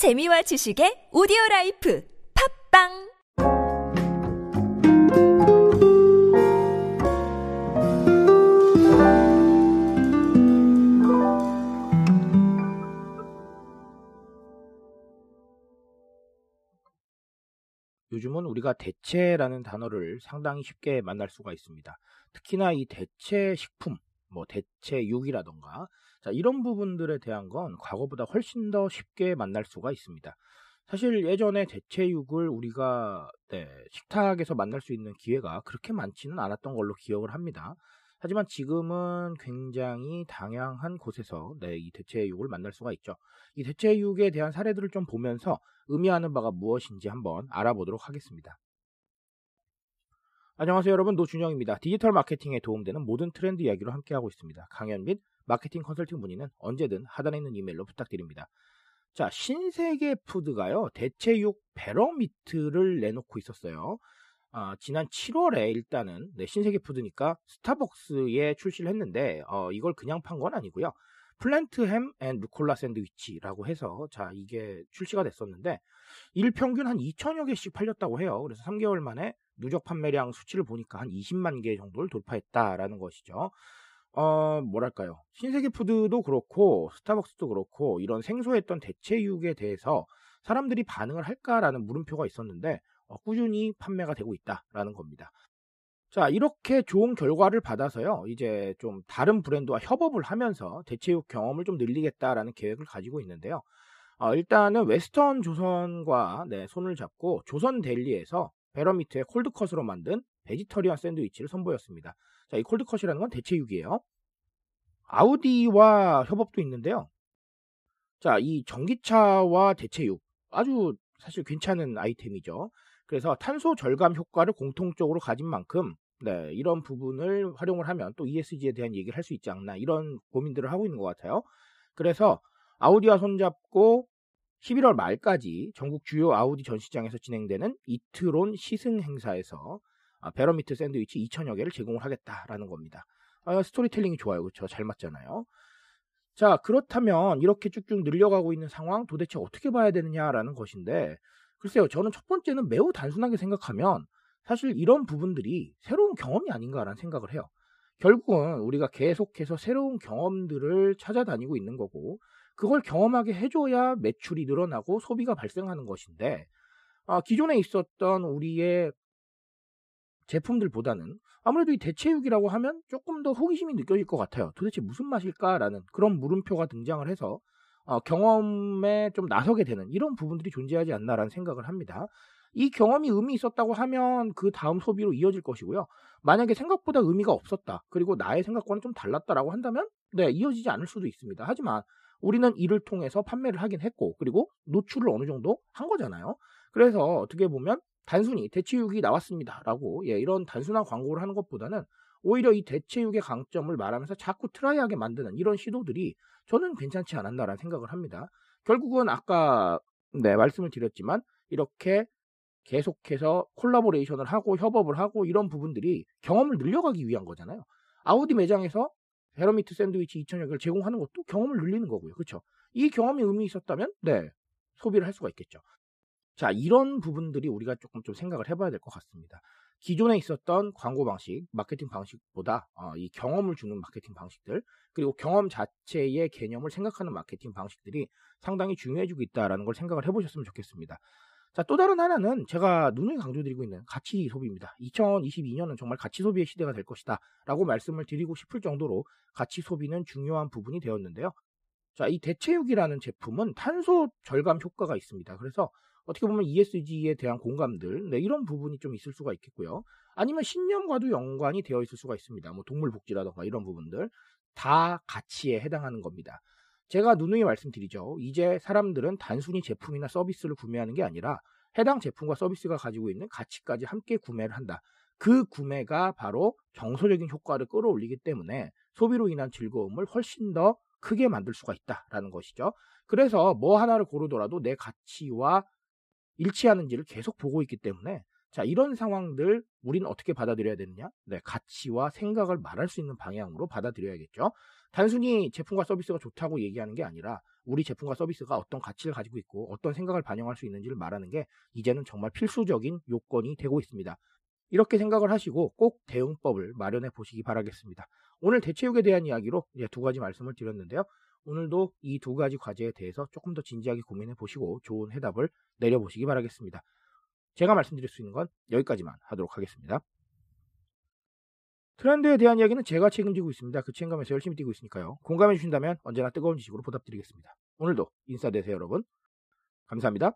재미와 지식의 오디오 라이프 팟빵 요즘은 우리가 대체라는 단어를 상당히 쉽게 만날 수가 있습니다. 특히나 이 대체 식품, 뭐 대체육이라던가 자, 이런 부분들에 대한 건 과거보다 훨씬 더 쉽게 만날 수가 있습니다. 사실 예전에 대체육을 우리가 네, 식탁에서 만날 수 있는 기회가 그렇게 많지는 않았던 걸로 기억을 합니다. 하지만 지금은 굉장히 다양한 곳에서 네, 이 대체육을 만날 수가 있죠. 이 대체육에 대한 사례들을 좀 보면서 의미하는 바가 무엇인지 한번 알아보도록 하겠습니다. 안녕하세요 여러분 노준영입니다. 디지털 마케팅에 도움되는 모든 트렌드 이야기로 함께하고 있습니다. 강연 및 마케팅 컨설팅 문의는 언제든 하단에 있는 이메일로 부탁드립니다. 자 신세계 푸드가요 대체육 베러미트를 내놓고 있었어요. 아, 지난 7월에 일단은 네, 신세계 푸드니까 스타벅스에 출시를 했는데 어, 이걸 그냥 판 건 아니고요. 플랜트 햄 and 루콜라 샌드위치라고 해서 자 이게 출시가 됐었는데 일평균 한 2천여 개씩 팔렸다고 해요. 그래서 3개월 만에 누적 판매량 수치를 보니까 한 20만 개 정도를 돌파했다라는 것이죠. 어, 뭐랄까요. 신세계 푸드도 그렇고 스타벅스도 그렇고 이런 생소했던 대체육에 대해서 사람들이 반응을 할까라는 물음표가 있었는데 어, 꾸준히 판매가 되고 있다라는 겁니다. 자, 이렇게 좋은 결과를 받아서요, 이제 좀 다른 브랜드와 협업을 하면서 대체육 경험을 좀 늘리겠다라는 계획을 가지고 있는데요. 어, 일단은 웨스틴 조선과 네, 손을 잡고 조선 델리에서 베러미트의 cold cut으로 만든 vegetarian 샌드위치를 선보였습니다. 자, 이 콜드컷이라는 건 대체육이에요. 아우디와 협업도 있는데요. 자, 이 전기차와 대체육 아주 사실 괜찮은 아이템이죠. 그래서 탄소 절감 효과를 공통적으로 가진 만큼 네, 이런 부분을 활용을 하면 또 ESG에 대한 얘기를 할 수 있지 않나 이런 고민들을 하고 있는 것 같아요. 그래서 아우디와 손잡고 11월 말까지 전국 주요 아우디 전시장에서 진행되는 이트론 시승 행사에서 아, Better Meat 샌드위치 2천여 개를 제공을 하겠다라는 겁니다. 아, 스토리텔링이 좋아요. 그렇죠? 잘 맞잖아요. 자, 그렇다면 이렇게 쭉쭉 늘려가고 있는 상황 도대체 어떻게 봐야 되느냐라는 것인데 글쎄요. 저는 첫 번째는 매우 단순하게 생각하면 사실 이런 부분들이 새로운 경험이 아닌가라는 생각을 해요. 결국은 우리가 계속해서 새로운 경험들을 찾아다니고 있는 거고 그걸 경험하게 해줘야 매출이 늘어나고 소비가 발생하는 것인데 아, 기존에 있었던 우리의 제품들보다는 아무래도 이 대체육이라고 하면 조금 더 호기심이 느껴질 것 같아요. 도대체 무슨 맛일까라는 그런 물음표가 등장을 해서 어, 경험에 좀 나서게 되는 이런 부분들이 존재하지 않나라는 생각을 합니다. 이 경험이 의미 있었다고 하면 그 다음 소비로 이어질 것이고요. 만약에 생각보다 의미가 없었다. 그리고 나의 생각과는 좀 달랐다라고 한다면 네, 이어지지 않을 수도 있습니다. 하지만 우리는 이를 통해서 판매를 하긴 했고 그리고 노출을 어느 정도 한 거잖아요. 그래서 어떻게 보면 단순히 대체육이 나왔습니다라고 예, 이런 단순한 광고를 하는 것보다는 오히려 이 대체육의 강점을 말하면서 자꾸 트라이하게 만드는 이런 시도들이 저는 괜찮지 않았나라는 생각을 합니다. 결국은 아까 네, 말씀을 드렸지만 이렇게 계속해서 콜라보레이션을 하고 협업을 하고 이런 부분들이 경험을 늘려가기 위한 거잖아요. 아우디 매장에서 Better Meat 샌드위치 2천여 개를 제공하는 것도 경험을 늘리는 거고요. 그렇죠? 이 경험이 의미 있었다면 네, 소비를 할 수가 있겠죠. 자, 이런 부분들이 우리가 조금 좀 생각을 해봐야 될 것 같습니다. 기존에 있었던 광고 방식, 마케팅 방식보다 어, 이 경험을 주는 마케팅 방식들, 그리고 경험 자체의 개념을 생각하는 마케팅 방식들이 상당히 중요해지고 있다라는 걸 생각을 해보셨으면 좋겠습니다. 자, 또 다른 하나는 제가 누누이 강조드리고 있는 가치 소비입니다. 2022년은 정말 가치 소비의 시대가 될 것이다. 라고 말씀을 드리고 싶을 정도로 가치 소비는 중요한 부분이 되었는데요. 자, 이 대체육이라는 제품은 탄소 절감 효과가 있습니다. 그래서 어떻게 보면 ESG에 대한 공감들, 네, 이런 부분이 좀 있을 수가 있겠고요. 아니면 신념과도 연관이 되어 있을 수가 있습니다. 뭐 동물 복지라던가 이런 부분들 다 가치에 해당하는 겁니다. 제가 누누이 말씀드리죠. 이제 사람들은 단순히 제품이나 서비스를 구매하는 게 아니라 해당 제품과 서비스가 가지고 있는 가치까지 함께 구매를 한다. 그 구매가 바로 정서적인 효과를 끌어올리기 때문에 소비로 인한 즐거움을 훨씬 더 크게 만들 수가 있다라는 것이죠. 그래서 뭐 하나를 고르더라도 내 가치와 일치하는지를 계속 보고 있기 때문에 자 이런 상황들 우리는 어떻게 받아들여야 되느냐? 네, 가치와 생각을 말할 수 있는 방향으로 받아들여야겠죠. 단순히 제품과 서비스가 좋다고 얘기하는 게 아니라 우리 제품과 서비스가 어떤 가치를 가지고 있고 어떤 생각을 반영할 수 있는지를 말하는 게 이제는 정말 필수적인 요건이 되고 있습니다. 이렇게 생각을 하시고 꼭 대응법을 마련해 보시기 바라겠습니다. 오늘 대체육에 대한 이야기로 두 가지 말씀을 드렸는데요. 오늘도 이 두 가지 과제에 대해서 조금 더 진지하게 고민해 보시고 좋은 해답을 내려보시기 바라겠습니다. 제가 말씀드릴 수 있는 건 여기까지만 하도록 하겠습니다. 트렌드에 대한 이야기는 제가 책임지고 있습니다. 그 책임감에서 열심히 뛰고 있으니까요. 공감해 주신다면 언제나 뜨거운 지식으로 보답드리겠습니다. 오늘도 인사되세요 여러분. 감사합니다.